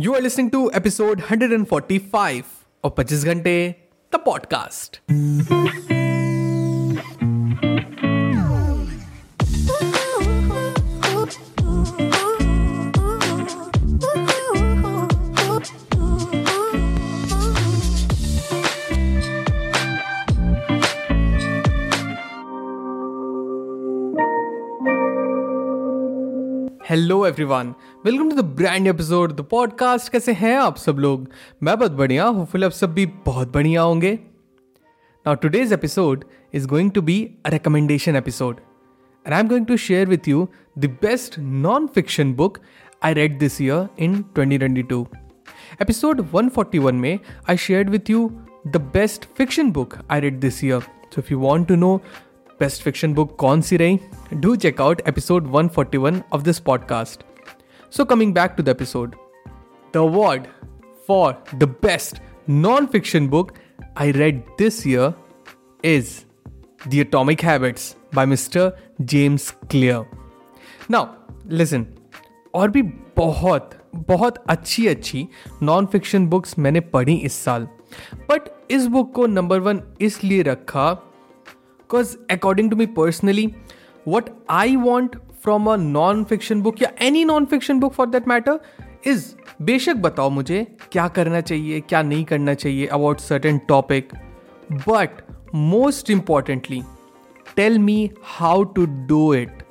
You are listening to episode 145 of 25 Ghante, the podcast. Hello, everyone. Welcome to the brand episode the podcast कैसे हैं आप सब लोग? मैं बहुत बढ़िया होपफुल आप सब भी बहुत बढ़िया होंगे। Now today's episode is going to be a recommendation episode and I am going to share with you the best non fiction book I read this year in 2022 episode 141 में I share with you the best fiction book I read this year so if you want to know best fiction book कौन सी रही do check out episode 141 of this podcast so coming back to the episode the award for the best non fiction book I read this year is the Atomic Habits by mister James Clear now listen और भी बहुत बहुत अच्छी अच्छी non fiction books मैंने पढ़ी इस साल। बट इस बुक को नंबर वन इसलिए रखा because according to me personally what I want from a non fiction book या any non fiction book for that matter is बेशक बताओ मुझे क्या करना चाहिए, क्या नहीं करना चाहिए about certain topic but most importantly tell me how to do it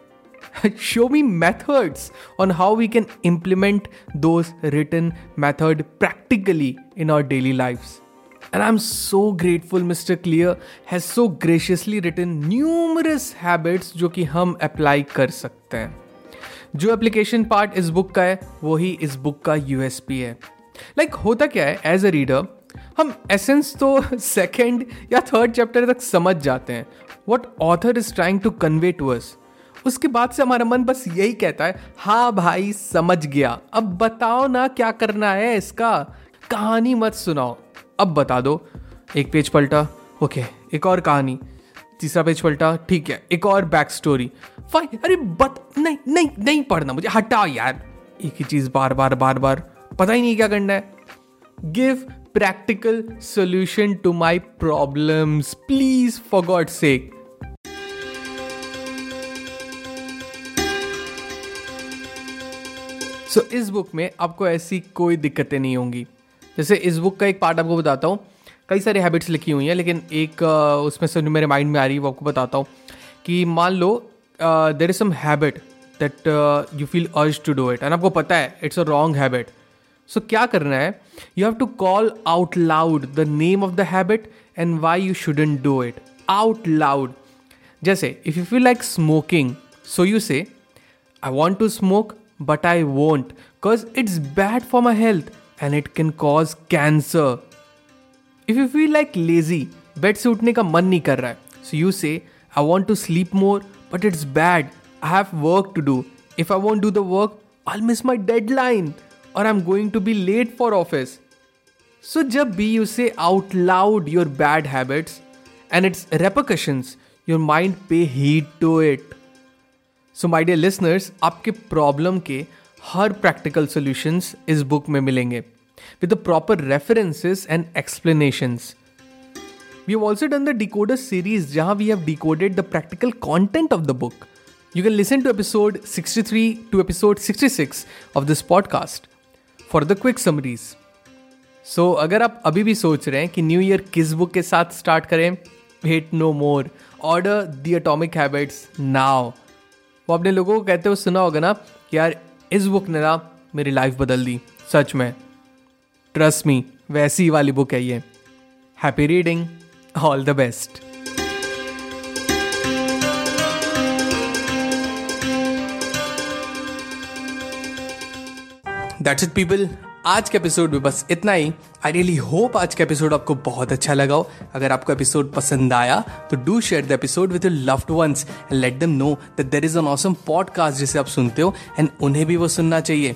show me methods on how we can implement those written method practically in our daily lives. And I'm so grateful Mr. Clear has so graciously written numerous habits जो कि हम apply कर सकते हैं। जो application part इस book का है वही इस बुक का यूएसपी है। Like, होता क्या है एज अ रीडर हम एसेंस तो सेकेंड या थर्ड चैप्टर तक समझ जाते हैं। What author is trying to convey to us उसके बाद से हमारा मन बस यही कहता है हाँ भाई समझ गया। अब बताओ ना क्या करना है इसका। कहानी मत सुनाओ। अब बता दो। एक पेज पलटा। ओके, एक और कहानी। तीसरा पेज पलटा। ठीक है, एक और बैक स्टोरी फाइन अरे बत, नहीं नहीं नहीं पढ़ना मुझे हटाओ यार। एक ही चीज़ बार बार बार बार। पता ही नहीं क्या करना है। Give practical solution to my problems please for God sake so इस बुक में आपको ऐसी कोई दिक्कतें नहीं होंगी। जैसे इस बुक का एक पार्ट आपको बताता हूँ। कई सारी हैबिट्स लिखी हुई हैं, लेकिन एक उसमें से मेरे माइंड में आ रही है, वो आपको बताता हूँ कि मान लो there is some habit that you feel urge to do it and आपको पता है it's a wrong habit so क्या करना है? You have to call out loud the name of the habit and why you shouldn't do it out loud जैसे if you feel like smoking so you say I want to smoke but I won't because it's bad for my health and it can cause cancer if you feel like lazy bed से उठने का मन नहीं कर रहा है so you say I want to sleep more but it's bad I have work to do if I want do the work I miss my deadline और I am going to be late for office so जब भी you say out loud your bad habits and its repercussions your mind पे hit to it so my dear listeners आपके problem के हर practical solutions इस book में मिलेंगे। With the proper references and explanations We have also done the Decoder series जहाँ we have decoded the practical content of the book. You can listen to episode 63 to episode 66 of this podcast for the quick summaries. So अगर आप अभी भी सोच रहे हैं कि new year किस बुक के साथ स्टार्ट करें wait no more order the Atomic Habits now वो अपने लोगों को कहते हुए सुना होगा ना कि यार इस बुक ने ना मेरी लाइफ बदल दी सच में ट्रस्ट मी वैसी वाली बुक है ये. Happy reading all the best that's it people आज के एपिसोड में बस इतना ही. आई रियली होप आज का एपिसोड आपको बहुत अच्छा लगा हो. अगर आपको एपिसोड पसंद आया तो do share the episode with your loved ones and let them know that there is an awesome podcast जिसे आप सुनते हो एंड उन्हें भी वो सुनना चाहिए.